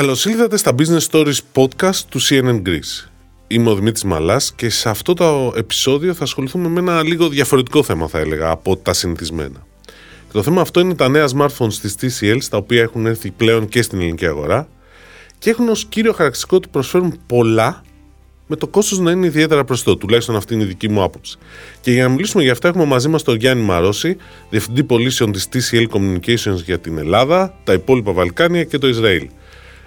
Καλώς ήλθατε στα Business Stories podcast του CNN Greece. Είμαι ο Δημήτρης Μαλάς και σε αυτό το επεισόδιο θα ασχοληθούμε με ένα λίγο διαφορετικό θέμα, θα έλεγα, από τα συνηθισμένα. Και το θέμα αυτό είναι τα νέα smartphones της TCL, τα οποία έχουν έρθει πλέον και στην ελληνική αγορά και έχουν ως κύριο χαρακτηριστικό ότι προσφέρουν πολλά με το κόστος να είναι ιδιαίτερα προσιτό. Τουλάχιστον αυτή είναι η δική μου άποψη. Και για να μιλήσουμε για αυτά, έχουμε μαζί μας τον Γιάννη Μαρόση, Διευθυντή Πωλήσεων της TCL Communications για την Ελλάδα, τα υπόλοιπα Βαλκάνια και το Ισραήλ.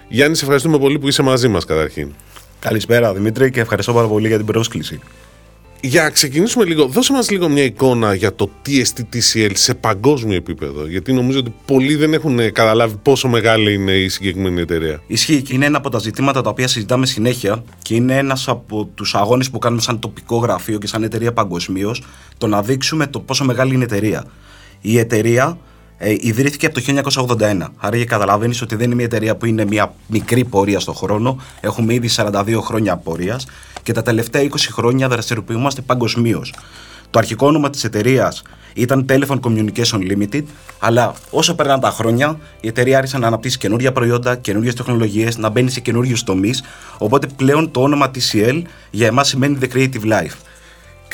Γιάννη, σε ευχαριστούμε πολύ που είσαι μαζί μας καταρχήν. Καλησπέρα Δημήτρη και ευχαριστώ πάρα πολύ για την πρόσκληση. Για να ξεκινήσουμε λίγο, δώσε μας λίγο μια εικόνα για το TST-TCL σε παγκόσμιο επίπεδο. Γιατί νομίζω ότι πολλοί δεν έχουν καταλάβει πόσο μεγάλη είναι η συγκεκριμένη εταιρεία. Ισχύει και είναι ένα από τα ζητήματα τα οποία συζητάμε συνέχεια και είναι ένας από τους αγώνες που κάνουμε σαν τοπικό γραφείο και σαν εταιρεία παγκοσμίως το να δείξουμε το πόσο μεγάλη είναι η εταιρεία. Η εταιρεία ε, ιδρύθηκε από το 1981. Άρα για καταλαβαίνεις ότι δεν είναι μια εταιρεία που είναι μια μικρή πορεία στον χρόνο. Έχουμε ήδη 42 χρόνια πορείας και τα τελευταία 20 χρόνια δραστηριοποιούμαστε παγκοσμίως. Το αρχικό όνομα της εταιρείας ήταν Telephone Communication Limited, αλλά όσο περνάνε τα χρόνια, η εταιρεία άρχισε να αναπτύσσει καινούργια προϊόντα, καινούργιες τεχνολογίες, να μπαίνει σε καινούριους τομείς. Οπότε πλέον το όνομα TCL για εμάς σημαίνει The Creative Life.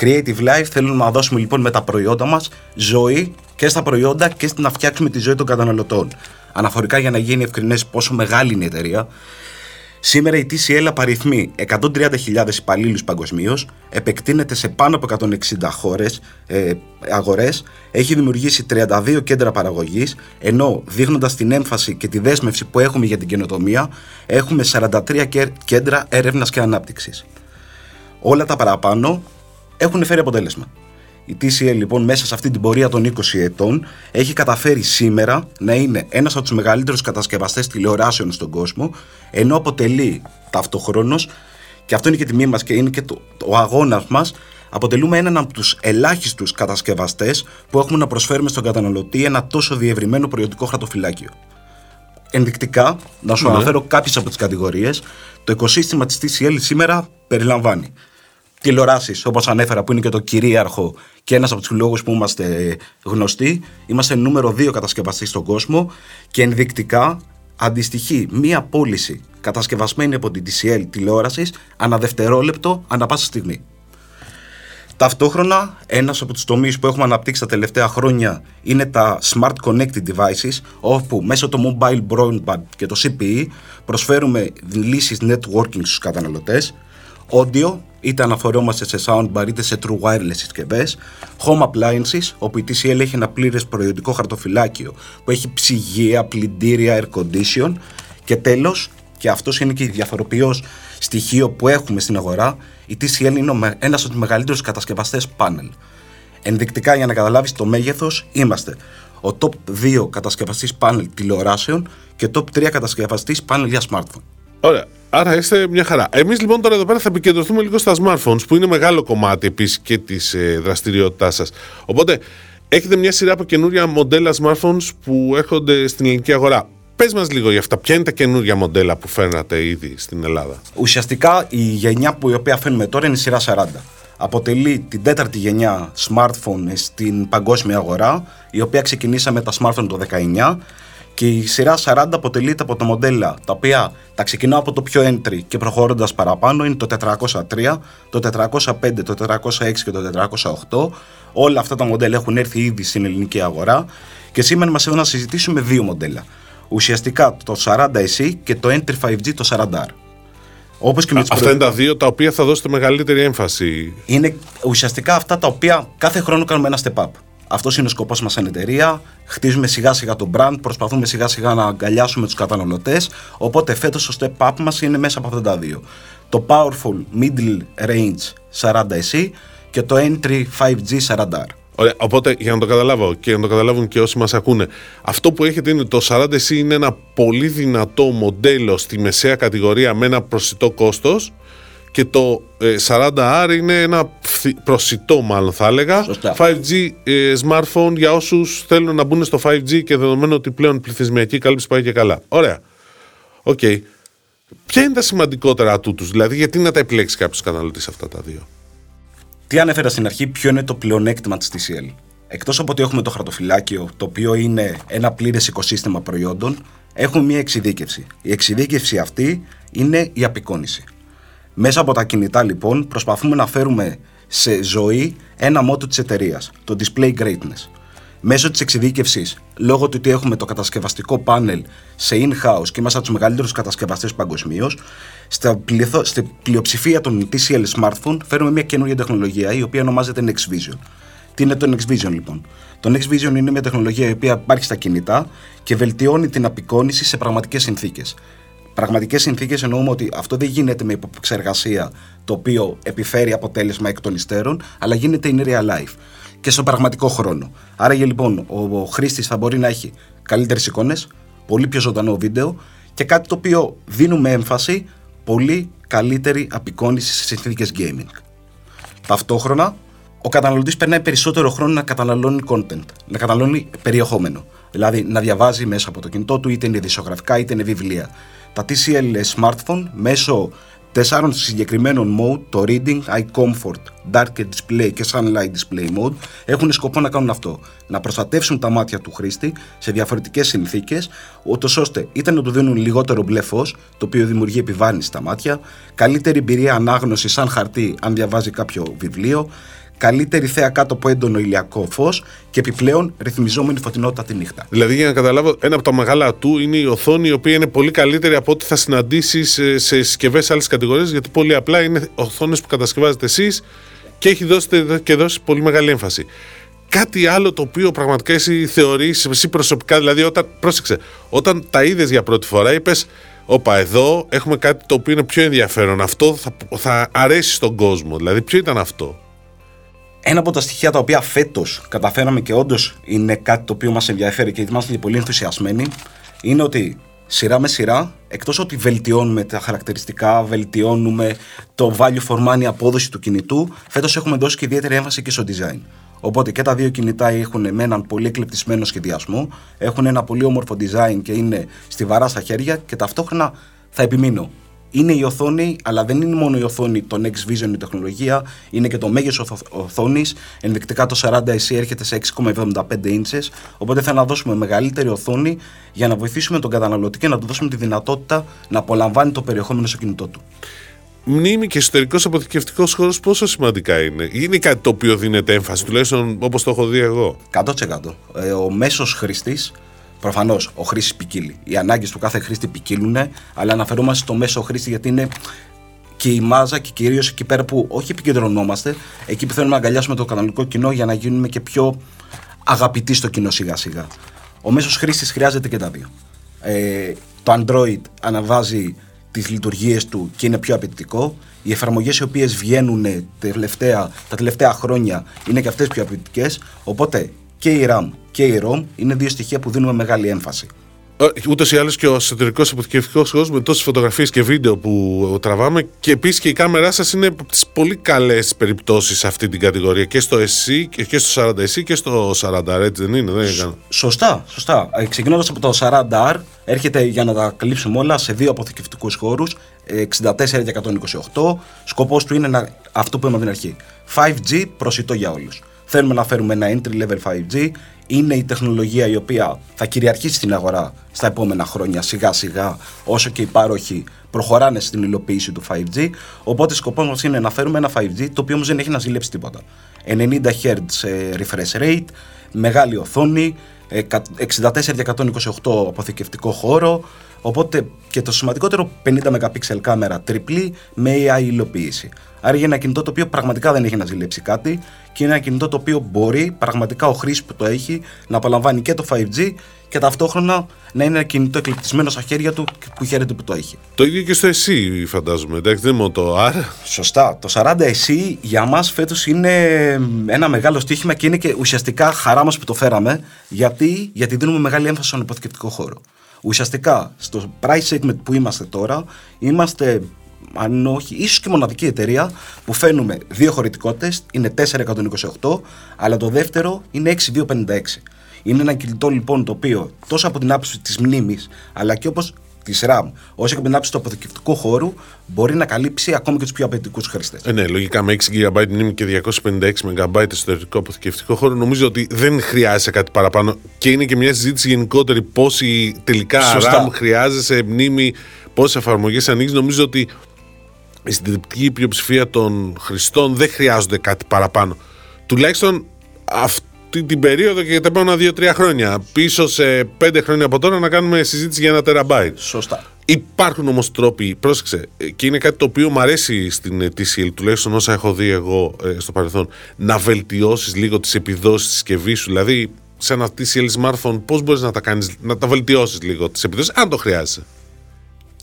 Creative Life θέλουμε να δώσουμε λοιπόν με τα προϊόντα μας ζωή και στα προϊόντα και να φτιάξουμε τη ζωή των καταναλωτών. Αναφορικά για να γίνει ευκρινές πόσο μεγάλη είναι η εταιρεία, Σήμερα η TCL απαριθμεί 130.000 υπαλλήλους παγκοσμίως, επεκτείνεται σε πάνω από 160 χώρες, ε, αγορές, έχει δημιουργήσει 32 κέντρα παραγωγής, ενώ δείχνοντας την έμφαση και τη δέσμευση που έχουμε για την καινοτομία, έχουμε 43 κέντρα έρευνας και ανάπτυξης. Όλα τα παραπάνω έχουν φέρει αποτέλεσμα. Η TCL λοιπόν μέσα σε αυτή την πορεία των 20 ετών έχει καταφέρει σήμερα να είναι ένας από τους μεγαλύτερους κατασκευαστές τηλεοράσεων στον κόσμο ενώ αποτελεί ταυτοχρόνως και αυτό είναι και τιμή μας και είναι και το, το αγώνας μας αποτελούμε έναν από τους ελάχιστους κατασκευαστές που έχουμε να προσφέρουμε στον καταναλωτή ένα τόσο διευρυμένο προϊόντικό χαρτοφυλάκιο. Ενδεικτικά, να σου ναι. αναφέρω κάποιες από τις κατηγορίες, το οικοσύστημα της TCL σήμερα περιλαμβάνει τηλεοράσεις, όπως ανέφερα, που είναι και το κυρίαρχο και ένας από τους λόγους που είμαστε γνωστοί. Είμαστε νούμερο 2 κατασκευαστής στον κόσμο και ενδεικτικά αντιστοιχεί μία πώληση κατασκευασμένη από την TCL τηλεόρασης ανά δευτερόλεπτο, ανά πάσα στιγμή. Ταυτόχρονα, ένας από τους τομείς που έχουμε αναπτύξει τα τελευταία χρόνια είναι τα Smart Connected Devices, όπου μέσω το Mobile Broadband και το CPE προσφέρουμε λύσεις networking στους καταναλωτές, audio, είτε αναφορόμαστε σε soundbar είτε σε true wireless συσκευές, home appliances, όπου η TCL έχει ένα πλήρες προϊόντικό χαρτοφυλάκιο που έχει ψυγεία, πλυντήρια, air condition και τέλος, και αυτός είναι και η διαφοροποιός στοιχείο που έχουμε στην αγορά, η TCL είναι ένας από τους μεγαλύτερους κατασκευαστές πάνελ. Ενδεικτικά για να καταλάβεις το μέγεθος, είμαστε ο top 2 κατασκευαστής πάνελ τηλεοράσεων και top 3 κατασκευαστής πάνελ για smartphone. Ωραία. Άρα είστε μια χαρά. Εμείς λοιπόν τώρα εδώ πέρα θα επικεντρωθούμε λίγο στα smartphones, που είναι μεγάλο κομμάτι επίσης και της ε, δραστηριότητάς σας. Οπότε, έχετε μια σειρά από καινούρια μοντέλα smartphones που έρχονται στην ελληνική αγορά. Πες μας λίγο για αυτά. Ποια είναι τα καινούργια μοντέλα που φέρνατε ήδη στην Ελλάδα; Ουσιαστικά η γενιά που η οποία φέρνουμε τώρα είναι η σειρά 40. Αποτελεί την τέταρτη γενιά smartphone στην παγκόσμια αγορά, η οποία ξεκινήσαμε τα smartphone το 19 και η σειρά 40 αποτελείται από τα μοντέλα τα οποία τα ξεκινάω από το πιο entry και προχωρώντας παραπάνω είναι το 403, το 405, το 406 και το 408. Όλα αυτά τα μοντέλα έχουν έρθει ήδη στην ελληνική αγορά και σήμερα μας να συζητήσουμε δύο μοντέλα. Ουσιαστικά το 40SE και το Entry 5G το 40R. Όπως και με αυτά είναι τα δύο τα οποία θα δώσετε μεγαλύτερη έμφαση. Είναι ουσιαστικά αυτά τα οποία κάθε χρόνο κάνουμε ένα step up. Αυτός είναι ο σκοπός μας σαν εταιρεία. Χτίζουμε σιγά σιγά το brand, προσπαθούμε σιγά σιγά να αγκαλιάσουμε τους καταναλωτές. Οπότε φέτος το step up μας είναι μέσα από αυτά τα δύο. Το Powerful Middle Range 40SE και το Entry 5G 40R. Ωραία, οπότε για να το καταλάβω και να το καταλάβουν και όσοι μας ακούνε, αυτό που έχετε είναι το 40C είναι ένα πολύ δυνατό μοντέλο στη μεσαία κατηγορία με ένα προσιτό κόστος και το 40R ε, είναι ένα προσιτό μάλλον θα έλεγα 5G ε, smartphone για όσους θέλουν να μπουν στο 5G και δεδομένου ότι πλέον η πληθυσμιακή κάλυψη πάει και καλά. Ωραία. OK. Okay. Ποια είναι τα σημαντικότερα ατού τους, δηλαδή γιατί να τα επιλέξει κάποιος καταναλωτής αυτά τα δύο; Τι ανέφερα στην αρχή, ποιο είναι το πλεονέκτημα της TCL. Εκτός από ότι έχουμε το χαρτοφυλάκιο, το οποίο είναι ένα πλήρες οικοσύστημα προϊόντων, έχουμε μια εξειδίκευση. Η εξειδίκευση αυτή είναι η απεικόνηση. Μέσα από τα κινητά λοιπόν προσπαθούμε να φέρουμε σε ζωή ένα μότο της εταιρείας, το display greatness. Μέσω της εξειδίκευσης, λόγω του ότι έχουμε το κατασκευαστικό πάνελ σε in-house και είμαστε από τους μεγαλύτερους κατασκευαστές παγκοσμίως, στη πλειοψηφία των TCL smartphone φέρουμε μια καινούργια τεχνολογία η οποία ονομάζεται Next Vision. Τι είναι το Next Vision λοιπόν; Το Next Vision είναι μια τεχνολογία η οποία υπάρχει στα κινητά και βελτιώνει την απεικόνηση σε πραγματικές συνθήκες. Πραγματικές συνθήκες εννοούμε ότι αυτό δεν γίνεται με υποπεξεργασία το οποίο επιφέρει αποτέλεσμα εκ των υστέρων, αλλά γίνεται in real life και στον πραγματικό χρόνο. Άρα λοιπόν ο, ο χρήστης θα μπορεί να έχει καλύτερες εικόνες, πολύ πιο ζωντανό βίντεο και κάτι το οποίο δίνουμε έμφαση, πολύ καλύτερη απεικόνηση σε συνθήκες gaming. Ταυτόχρονα, ο καταναλωτής περνάει περισσότερο χρόνο να καταναλώνει content, να καταναλώνει περιεχόμενο. Δηλαδή να διαβάζει μέσα από το κινητό του, είτε είναι δισογραφικά είτε είναι βιβλία. Τα TCL smartphone μέσω τεσσάρων συγκεκριμένων mode, το Reading, Eye Comfort, Darker Display και Sunlight Display Mode, έχουν σκοπό να κάνουν αυτό. Να προστατεύσουν τα μάτια του χρήστη σε διαφορετικές συνθήκες, ούτως ώστε είτε να του δίνουν λιγότερο μπλε φως, το οποίο δημιουργεί επιβάρυνση στα μάτια, καλύτερη εμπειρία ανάγνωση σαν χαρτί αν διαβάζει κάποιο βιβλίο, καλύτερη θέα κάτω από έντονο ηλιακό φως και επιπλέον ρυθμιζόμενη φωτεινότητα τη νύχτα. Δηλαδή, για να καταλάβω, ένα από τα μεγάλα του είναι η οθόνη, η οποία είναι πολύ καλύτερη από ό,τι θα συναντήσει σε, σε συσκευές άλλες κατηγορίες, γιατί πολύ απλά είναι οθόνες που κατασκευάζετε εσείς και έχει δώσει και δώσει πολύ μεγάλη έμφαση. Κάτι άλλο το οποίο πραγματικά εσύ θεωρείς, εσύ προσωπικά, δηλαδή όταν, πρόσεξε, όταν τα είδες για πρώτη φορά, είπες, Όπα, εδώ έχουμε κάτι το οποίο είναι πιο ενδιαφέρον. Αυτό θα, θα αρέσει στον κόσμο. Δηλαδή, ποιο ήταν αυτό; Ένα από τα στοιχεία τα οποία φέτος καταφέραμε και όντως είναι κάτι το οποίο μας ενδιαφέρει και είμαστε πολύ ενθουσιασμένοι είναι ότι σειρά με σειρά, εκτός ότι βελτιώνουμε τα χαρακτηριστικά, βελτιώνουμε το value for money απόδοση του κινητού, φέτος έχουμε δώσει και ιδιαίτερη έμφαση και στο design. Οπότε και τα δύο κινητά έχουν με έναν πολύ εκλεπτισμένο σχεδιασμό, έχουν ένα πολύ όμορφο design και είναι στιβαρά στα χέρια και ταυτόχρονα θα επιμείνω είναι η οθόνη, αλλά δεν είναι μόνο η οθόνη το Next Vision η τεχνολογία, είναι και το μέγεθος οθόνης. Ενδεικτικά το 40 έρχεται σε 6,75 inches. Οπότε θα να δώσουμε μεγαλύτερη οθόνη για να βοηθήσουμε τον καταναλωτή και να του δώσουμε τη δυνατότητα να απολαμβάνει το περιεχόμενο στο κινητό του. Μνήμη και εσωτερικός αποθηκευτικός χώρος πόσο σημαντικά είναι; Είναι κάτι το οποίο δίνεται έμφαση, τουλάχιστον όπως το έχω δει εγώ; 100%. Ε, ο μέσος χρήστη Προφανώς ο χρήστη ποικίλει. Οι ανάγκες του κάθε χρήστη ποικίλουν, αλλά αναφερόμαστε στο μέσο χρήστη γιατί είναι και η μάζα και κυρίως εκεί πέρα που όχι επικεντρωνόμαστε, εκεί που θέλουμε να αγκαλιάσουμε το καταναλωτικό κοινό για να γίνουμε και πιο αγαπητοί στο κοινό σιγά σιγά. Ο μέσος χρήστης χρειάζεται και τα δύο. Ε, το Android αναβάζει τις λειτουργίες του και είναι πιο απαιτητικό. Οι εφαρμογές οι οποίες βγαίνουν τελευταία, τα τελευταία χρόνια είναι και αυτές πιο απαιτητικές. Οπότε και η RAM και η ROM είναι δύο στοιχεία που δίνουμε μεγάλη έμφαση. Ε, Ούτως ή άλλως και ο εσωτερικός αποθηκευτικός χώρο με τόσες φωτογραφίες και βίντεο που τραβάμε. Και επίσης και η κάμερά σας είναι από τις πολύ καλές περιπτώσεις σε αυτή την κατηγορία. Και στο SC και στο 40SC και στο 40R, έτσι δεν είναι. Δεν σωστά, σωστά. Ε, Ξεκινώντας από το 40R, έρχεται για να τα καλύψουμε όλα σε δύο αποθηκευτικούς χώρους, 64 και 128. Σκοπός του είναι να, αυτό που είπαμε την αρχή. 5G προσιτό για όλους. Θέλουμε να φέρουμε ένα entry level 5G. Είναι η τεχνολογία η οποία θα κυριαρχήσει στην αγορά στα επόμενα χρόνια σιγά σιγά όσο και οι πάροχοι προχωράνε στην υλοποίηση του 5G. Οπότε σκοπός μας είναι να φέρουμε ένα 5G το οποίο όμως δεν έχει να ζηλέψει τίποτα. 90 Hz refresh rate, μεγάλη οθόνη, 64 και 128 αποθηκευτικό χώρο, οπότε και το σημαντικότερο 50 MP κάμερα τριπλή με AI υλοποίηση. Άρα για ένα κινητό το οποίο πραγματικά δεν έχει να ζηλέψει κάτι και είναι ένα κινητό το οποίο μπορεί πραγματικά ο χρήστη που το έχει να απολαμβάνει και το 5G και ταυτόχρονα να είναι ένα κινητό εκλεπτισμένο στα χέρια του που χαίρεται που το έχει. Το ίδιο και στο εσύ φαντάζομαι, εντάξει, δεν μόνο το R. Σωστά. Το 40 εσύ για μας φέτος είναι ένα μεγάλο στοίχημα και είναι και ουσιαστικά χαρά μας που το φέραμε. Γιατί, γιατί δίνουμε μεγάλη έμφαση στον υποθηκευτικό χώρο. Ουσιαστικά στο price segment που είμαστε τώρα, είμαστε αν όχι, ίσως και μοναδική εταιρεία που φαίνουμε δύο χωρητικότητες, είναι 428, αλλά το δεύτερο είναι 6256. Είναι ένα κινητό λοιπόν το οποίο τόσο από την άποψη της μνήμης, αλλά και όπως της RAM ω εκμετάλλευση του αποθηκευτικού χώρου μπορεί να καλύψει ακόμη και τους πιο απαιτητικούς χρήστες. Ε, ναι, λογικά με 6 GB μνήμη και 256 MB εσωτερικό αποθηκευτικό χώρο, νομίζω ότι δεν χρειάζεται κάτι παραπάνω. Και είναι και μια συζήτηση γενικότερη πόση τελικά Σωστά. RAM χρειάζεσαι, μνήμη, πόσες εφαρμογές ανοίγεις. Νομίζω ότι η συντριπτική πλειοψηφία των χρηστών δεν χρειάζονται κάτι παραπάνω. Τουλάχιστον αυτή την περίοδο και για τα επόμενα 2-3 χρόνια. Πίσω σε 5 χρόνια από τώρα να κάνουμε συζήτηση για ένα τεραμπάιτ. Σωστά. Υπάρχουν όμως τρόποι, πρόσεξε, ε, και είναι κάτι το οποίο μου αρέσει στην ε, TCL, τουλάχιστον όσα έχω δει εγώ ε, στο παρελθόν, να βελτιώσεις λίγο τις επιδόσεις της συσκευής σου. Δηλαδή, σε ένα TCL smartphone, πώς μπορείς να τα κάνεις, να τα βελτιώσεις λίγο τις επιδόσεις, αν το χρειάζεσαι.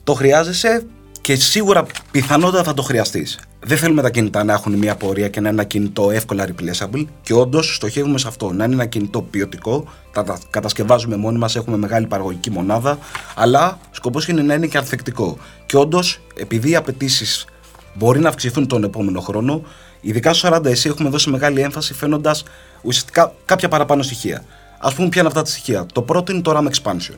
Το χρειάζεσαι και σίγουρα πιθανότατα θα το χρειαστείς. Δεν θέλουμε τα κινητά να έχουν μια πορεία και να είναι ένα κινητό εύκολα replaceable και όντως στοχεύουμε σε αυτό. Να είναι ένα κινητό ποιοτικό, τα, τα κατασκευάζουμε μόνοι μας, έχουμε μεγάλη παραγωγική μονάδα, αλλά σκοπός είναι να είναι και ανθεκτικό. Και όντως, επειδή οι απαιτήσεις μπορεί να αυξηθούν τον επόμενο χρόνο, ειδικά στο 40 εσύ έχουμε δώσει μεγάλη έμφαση φαίνοντας ουσιαστικά κάποια παραπάνω στοιχεία. Α πούμε, ποια είναι αυτά τα στοιχεία. Το πρώτο είναι το RAM expansion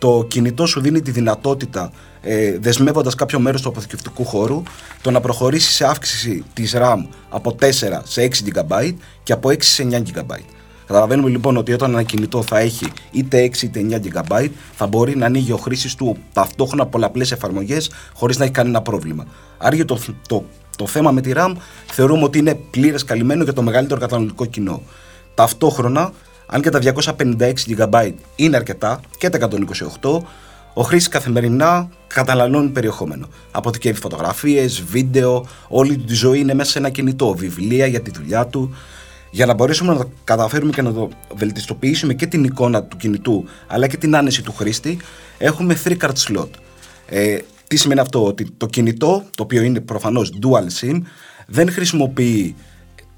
το κινητό σου δίνει τη δυνατότητα, ε, δεσμεύοντας κάποιο μέρος του αποθηκευτικού χώρου, το να προχωρήσεις σε αύξηση της RAM από 4 σε 6 GB και από 6 σε 9 GB. Καταλαβαίνουμε λοιπόν ότι όταν ένα κινητό θα έχει είτε 6 είτε 9 GB, θα μπορεί να ανοίγει ο χρήστη του ταυτόχρονα πολλαπλές εφαρμογές χωρίς να έχει κανένα πρόβλημα. Άρα το, το, το θέμα με τη RAM θεωρούμε ότι είναι πλήρες καλυμμένο για το μεγαλύτερο καταναλωτικό κοινό. Ταυτόχρονα αν και τα 256 GB είναι αρκετά και τα 128, ο χρήστης καθημερινά καταναλώνει περιεχόμενο. Αποθηκεύει φωτογραφίες, βίντεο, όλη του τη ζωή είναι μέσα σε ένα κινητό, βιβλία για τη δουλειά του. Για να μπορέσουμε να το καταφέρουμε και να το βελτιστοποιήσουμε και την εικόνα του κινητού αλλά και την άνεση του χρήστη, έχουμε 3 card slot. Ε, τι σημαίνει αυτό, ότι το κινητό, το οποίο είναι προφανώς dual SIM, δεν χρησιμοποιεί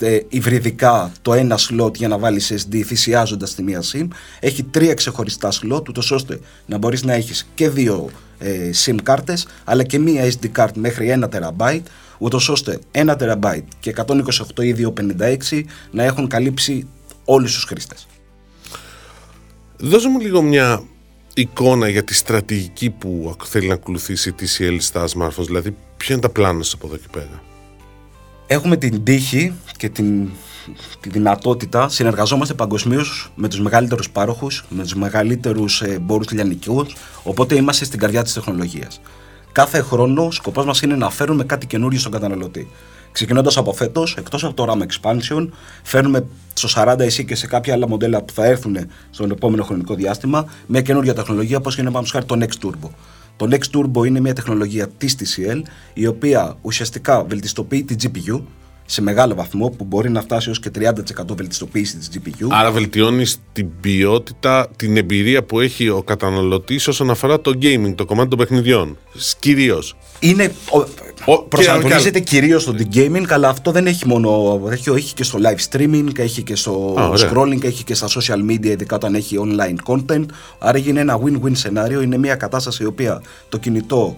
ε, υβριδικά το ένα slot για να βάλεις SD θυσιάζοντας τη μία SIM έχει τρία ξεχωριστά slot ούτως ώστε να μπορείς να έχεις και δύο ε, SIM κάρτες αλλά και μία SD card μέχρι 1 TB ούτως ώστε 1 TB και 128 ή 256 να έχουν καλύψει όλους τους χρήστες. Δώσε μου λίγο μια εικόνα για τη στρατηγική που θέλει να ακολουθήσει η TCL στα smartphones, δηλαδή ποια είναι τα πλάνα από εδώ και πέρα; Έχουμε την τύχη και την, τη δυνατότητα, συνεργαζόμαστε παγκοσμίως με τους μεγαλύτερους πάροχους, με τους μεγαλύτερους εμπόρου λιανικούς, οπότε είμαστε στην καρδιά της τεχνολογίας. Κάθε χρόνο σκοπός μας είναι να φέρουμε κάτι καινούριο στον καταναλωτή. Ξεκινώντας από φέτος, εκτός από το RAM Expansion, φέρνουμε στο 40 εσύ και σε κάποια άλλα μοντέλα που θα έρθουν στον επόμενο χρονικό διάστημα μια καινούργια τεχνολογία, όπως είναι πάμε χάρη το Next Turbo. Το Next Turbo είναι μια τεχνολογία της TCL, η οποία ουσιαστικά βελτιστοποιεί την GPU σε μεγάλο βαθμό που μπορεί να φτάσει ως και 30% βελτιστοποίηση της GPU. Άρα βελτιώνεις την ποιότητα, την εμπειρία που έχει ο καταναλωτής όσον αφορά το gaming, το κομμάτι των παιχνιδιών. Κυρίως. Είναι, ο, Ο- προσανατολίζεται κυρίως στο gaming, αλλά αυτό δεν έχει μόνο. Έχει, έχει και στο live streaming, έχει και στο Α, ωραία. scrolling, έχει και στα social media, ειδικά όταν έχει online content. Άρα είναι ένα win-win σενάριο. Είναι μια κατάσταση η οποία το κινητό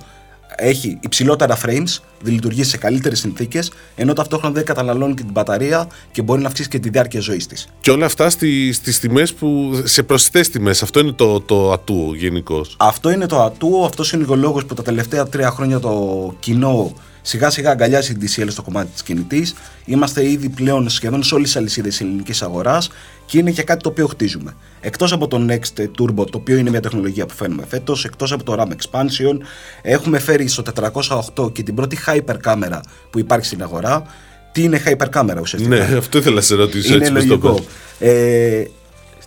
έχει υψηλότερα frames, λειτουργεί σε καλύτερες συνθήκες, ενώ ταυτόχρονα δεν καταναλώνει και την μπαταρία και μπορεί να αυξήσει και τη διάρκεια ζωής της. Και όλα αυτά στι, στις τιμές που, σε προσιτές τιμές. Αυτό είναι το, το ατού γενικώς. Αυτό είναι το ατού, αυτός είναι ο λόγος που τα τελευταία τρία χρόνια το κοινό σιγά σιγά αγκαλιάζει την DCL στο κομμάτι της κινητής. Είμαστε ήδη πλέον σχεδόν σε όλες τις αλυσίδες της ελληνικής αγοράς και είναι και κάτι το οποίο χτίζουμε. Εκτός από το Next Turbo, το οποίο είναι μια τεχνολογία που φέρνουμε φέτος, εκτός από το RAM Expansion, έχουμε φέρει στο 408 και την πρώτη hyper κάμερα που υπάρχει στην αγορά. Τι είναι hyper κάμερα ουσιαστικά; Ναι, αυτό ήθελα να σε ρωτήσω. Είναι έτσι πως το λογικό. πες. Ε,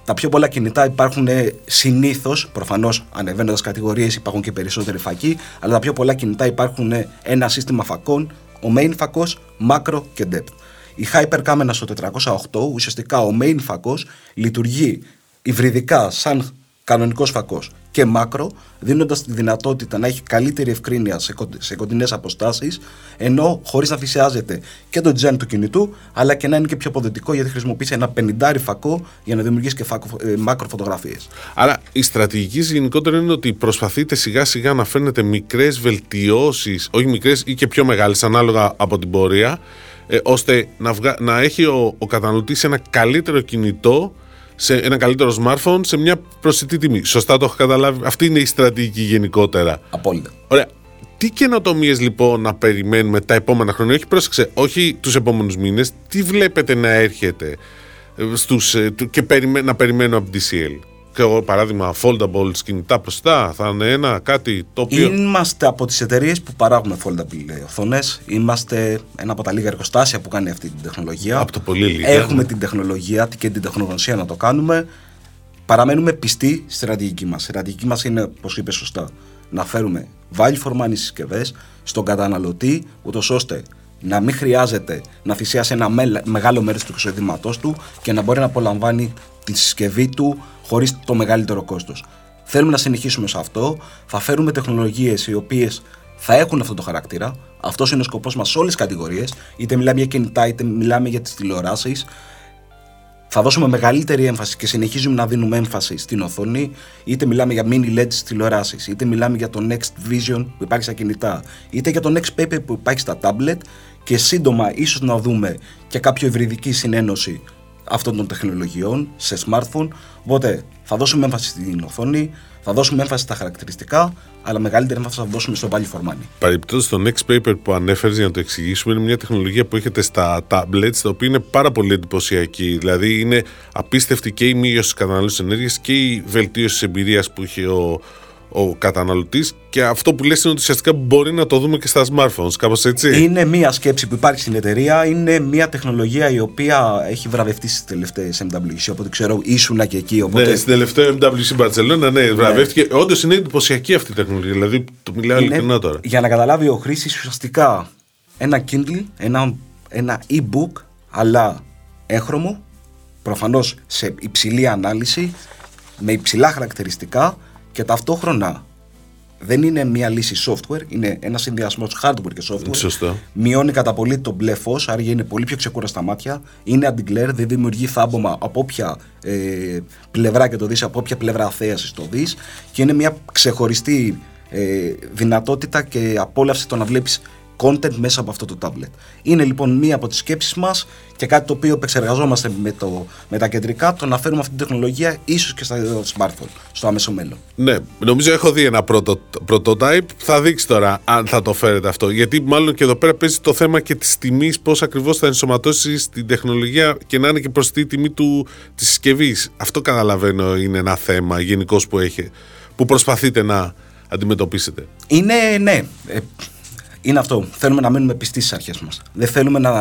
τα πιο πολλά κινητά υπάρχουν συνήθως, προφανώς ανεβαίνοντας κατηγορίες υπάρχουν και περισσότεροι φακοί, αλλά τα πιο πολλά κινητά υπάρχουν ένα σύστημα φακών, ο main φακός, macro και depth. Η Hyper κάμερα στο 408, ουσιαστικά ο main φακός λειτουργεί υβριδικά σαν κανονικός φακός και μάκρο, δίνοντας τη δυνατότητα να έχει καλύτερη ευκρίνεια σε, κον- σε κοντινές αποστάσεις, ενώ χωρίς να θυσιάζεται και το design του κινητού, αλλά και να είναι και πιο αποδοτικό γιατί χρησιμοποιήσει ένα 50 φακό για να δημιουργήσει και φακο, ε, μάκρο φωτογραφίες. Άρα η στρατηγική γενικότερα είναι ότι προσπαθείτε σιγά σιγά να φέρνετε μικρές βελτιώσεις, όχι μικρές ή και πιο μεγάλες ανάλογα από την πορεία, ε, ώστε να, βγα- να έχει ο, ο καταναλωτής ένα καλύτερο κινητό σε ένα καλύτερο smartphone σε μια προσιτή τιμή. Σωστά το έχω καταλάβει. Αυτή είναι η στρατηγική γενικότερα. Απόλυτα. Ωραία. Τι καινοτομίες λοιπόν να περιμένουμε τα επόμενα χρόνια, όχι πρόσεξε, όχι τους επόμενους μήνες, τι βλέπετε να έρχεται ε, στους, ε, και να περιμένω από DCL και εγώ παράδειγμα foldable κινητά μπροστά θα είναι ένα κάτι το οποίο... Είμαστε από τις εταιρείες που παράγουμε foldable οθόνε. Είμαστε ένα από τα λίγα εργοστάσια που κάνει αυτή την τεχνολογία. Από το πολύ λίγα. Έχουμε την τεχνολογία και την τεχνογνωσία να το κάνουμε. Παραμένουμε πιστοί στη στρατηγική μας. Η στρατηγική μας είναι, όπως είπες σωστά, να φέρουμε value for money συσκευές στον καταναλωτή, ούτως ώστε να μην χρειάζεται να θυσιάσει ένα μεγάλο μέρος του εισοδήματό του και να μπορεί να απολαμβάνει τη συσκευή του χωρίς το μεγαλύτερο κόστος. Θέλουμε να συνεχίσουμε σε αυτό. Θα φέρουμε τεχνολογίες οι οποίες θα έχουν αυτό το χαρακτήρα. Αυτός είναι ο σκοπός μας σε όλες τις κατηγορίες. Είτε μιλάμε για κινητά, είτε μιλάμε για τις τηλεοράσεις. Θα δώσουμε μεγαλύτερη έμφαση και συνεχίζουμε να δίνουμε έμφαση στην οθόνη. Είτε μιλάμε για mini LED τηλεοράσεις, είτε μιλάμε για το Next Vision που υπάρχει στα κινητά, είτε για το Next Paper που υπάρχει στα tablet. Και σύντομα, ίσως να δούμε και κάποιο ευρυδική συνένωση αυτών των τεχνολογιών σε smartphone. Οπότε θα δώσουμε έμφαση στην οθόνη, θα δώσουμε έμφαση στα χαρακτηριστικά, αλλά μεγαλύτερη έμφαση θα δώσουμε στο value for money. Παρεμπιπτόντως, το next paper που ανέφερες για να το εξηγήσουμε είναι μια τεχνολογία που έχετε στα tablets, τα οποία είναι πάρα πολύ εντυπωσιακή. Δηλαδή, είναι απίστευτη και η μείωση της κατανάλωσης ενέργειας και η βελτίωση της εμπειρίας που έχει ο, ο καταναλωτής και αυτό που λες είναι ότι ουσιαστικά μπορεί να το δούμε και στα smartphones, κάπως έτσι. Είναι μία σκέψη που υπάρχει στην εταιρεία, είναι μία τεχνολογία η οποία έχει βραβευτεί στις τελευταίες MWC. Οπότε ξέρω, ήσουνα και εκεί. Οπότε... Ναι, στην τελευταία MWC Barcelona, ναι, βραβεύτηκε. Ναι. Όντως είναι εντυπωσιακή αυτή η τεχνολογία. Δηλαδή, το μιλάω ειλικρινά τώρα. Για να καταλάβει ο χρήστη ουσιαστικά ένα Kindle, ένα, ένα e-book, αλλά έγχρωμο, προφανώς σε υψηλή ανάλυση, με υψηλά χαρακτηριστικά και ταυτόχρονα δεν είναι μια λύση software, είναι ένας συνδυασμός hardware και software. Σωστό. Μειώνει κατά πολύ το μπλε φως, άρα είναι πολύ πιο ξεκούραστα μάτια. Είναι anti-glare, δεν δημιουργεί θάμπομα από όποια ε, πλευρά και το δεις, από όποια πλευρά θέασης το δεις. Και είναι μια ξεχωριστή ε, δυνατότητα και απόλαυση το να βλέπεις content μέσα από αυτό το tablet. Είναι λοιπόν μία από τις σκέψεις μας και κάτι το οποίο επεξεργαζόμαστε με, το, με τα κεντρικά, το να φέρουμε αυτή την τεχνολογία ίσως και στα smartphone, στο άμεσο μέλλον. Ναι, νομίζω έχω δει ένα πρώτο, prototype, θα δείξει τώρα αν θα το φέρετε αυτό, γιατί μάλλον και εδώ πέρα παίζει το θέμα και της τιμής, πώς ακριβώς θα ενσωματώσει την τεχνολογία και να είναι και προς τη τιμή του, της συσκευής. Αυτό καταλαβαίνω είναι ένα θέμα γενικώς που έχει, που προσπαθείτε να αντιμετωπίσετε. Είναι, ναι, ε, είναι αυτό. Θέλουμε να μείνουμε πιστοί στις αρχές μας. Δεν θέλουμε να,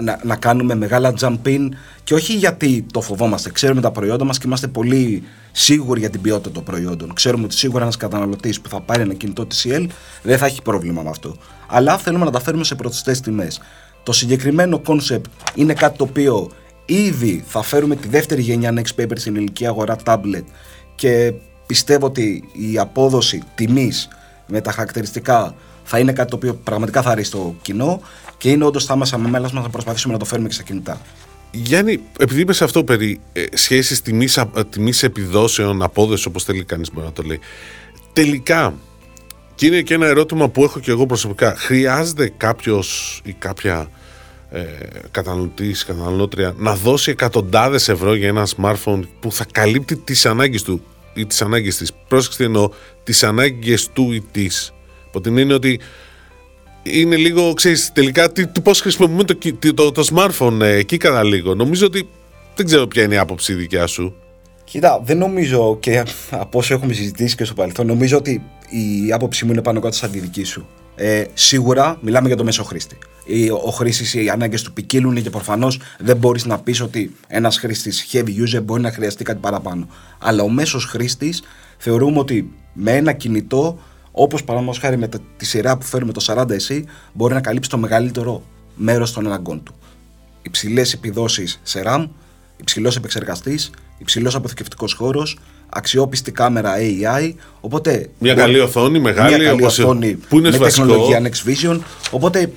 να, να κάνουμε μεγάλα jump in και όχι γιατί το φοβόμαστε. Ξέρουμε τα προϊόντα μας και είμαστε πολύ σίγουροι για την ποιότητα των προϊόντων. Ξέρουμε ότι σίγουρα ένας καταναλωτής που θα πάρει ένα κινητό TCL δεν θα έχει πρόβλημα με αυτό. Αλλά θέλουμε να τα φέρουμε σε πρωτοστέ τιμές. Το συγκεκριμένο concept είναι κάτι το οποίο ήδη θα φέρουμε τη δεύτερη γενιά Next Paper στην ελληνική αγορά tablet και πιστεύω ότι η απόδοση τιμής με τα χαρακτηριστικά θα είναι κάτι το οποίο πραγματικά θα αρέσει το κοινό και είναι όντως θα είμαστε με μέλα μα να προσπαθήσουμε να το φέρουμε και στα κινητά. Γιάννη, επειδή είπες αυτό περί ε, σχέση τιμής επιδόσεων, απόδοσης, όπως θέλει κανείς μπορεί να το λέει. Τελικά, και είναι και ένα ερώτημα που έχω και εγώ προσωπικά, χρειάζεται κάποιος ή κάποια ε, καταναλωτής, καταναλώτρια να δώσει εκατοντάδες ευρώ για ένα smartphone που θα καλύπτει τις ανάγκες του ή τις ανάγκες της; Πρόσεξε εννοώ, τις ανάγκες του ή της από την έννοια ότι είναι λίγο, ξέρεις, τελικά τι, πώς χρησιμοποιούμε το, το, το, smartphone ε, εκεί κατά λίγο. Νομίζω ότι δεν ξέρω ποια είναι η άποψη δικιά σου. Κοίτα, δεν νομίζω και από όσο έχουμε συζητήσει και στο παρελθόν, νομίζω ότι η άποψή μου είναι πάνω κάτω σαν τη δική σου. Ε, σίγουρα μιλάμε για το μέσο χρήστη. Ο χρήστη, οι ανάγκες του ποικίλουν και προφανώς δεν μπορείς να πεις ότι ένας χρήστης heavy user μπορεί να χρειαστεί κάτι παραπάνω. Αλλά ο μέσος χρήστης θεωρούμε ότι με ένα κινητό Όπως παραδείγματος χάρη με τη σειρά που φέρουμε το 40SE, μπορεί να καλύψει το μεγαλύτερο μέρος των αναγκών του. Υψηλές επιδόσεις σε RAM, υψηλός επεξεργαστής, υψηλός αποθηκευτικός χώρος, αξιόπιστη κάμερα AI. Οπότε, μια καλή οθόνη, μεγάλη μια καλή οθόνη που είναι με βασικό. τεχνολογία Next Vision. Οπότε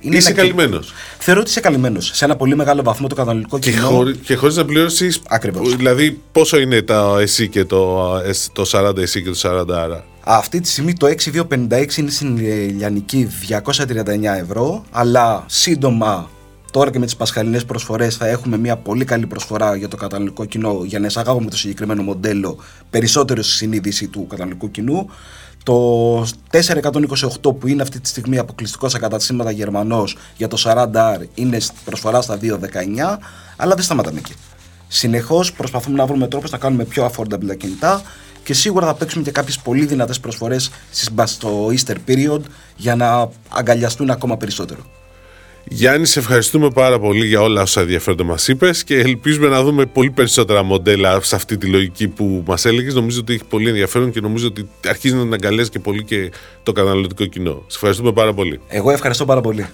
είναι είσαι καλυμμένος. Θεωρώ ότι είσαι καλυμμένος. Σε ένα πολύ μεγάλο βαθμό το καταναλωτικό και κοινό. Χωρί, και χωρίς να πληρώσεις. Ακριβώς. Δηλαδή, πόσο είναι το SE και το, το 40 SE και το 40 άρα. Αυτή τη στιγμή το 6256 είναι στην Λιανική 239 ευρώ, αλλά σύντομα Τώρα και με τις πασχαλινές προσφορές θα έχουμε μια πολύ καλή προσφορά για το καταναλωτικό κοινό για να εισαγάγουμε το συγκεκριμένο μοντέλο περισσότερο στη συνείδηση του καταναλωτικού κοινού. Το 428 που είναι αυτή τη στιγμή αποκλειστικός σε καταστήματα Γερμανός για το 40R είναι προσφορά στα 219, αλλά δεν σταματάμε εκεί. Συνεχώς προσπαθούμε να βρούμε τρόπους να κάνουμε πιο affordable τα κινητά και σίγουρα θα παίξουμε και κάποιες πολύ δυνατές προσφορές στο Easter period για να αγκαλιαστούν ακόμα περισσότερο. Γιάννη, σε ευχαριστούμε πάρα πολύ για όλα όσα ενδιαφέροντα μας είπες και ελπίζουμε να δούμε πολύ περισσότερα μοντέλα σε αυτή τη λογική που μας έλεγες. Νομίζω ότι έχει πολύ ενδιαφέρον και νομίζω ότι αρχίζει να αγκαλιάζει και πολύ και το καταναλωτικό κοινό. Σε ευχαριστούμε πάρα πολύ. Εγώ ευχαριστώ πάρα πολύ.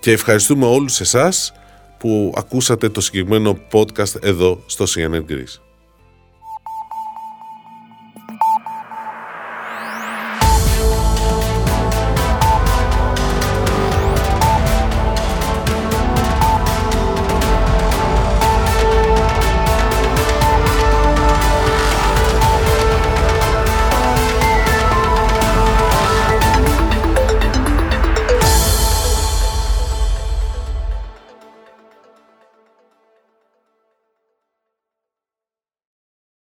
Και ευχαριστούμε όλους εσάς που ακούσατε το συγκεκριμένο podcast εδώ στο CNN Greece.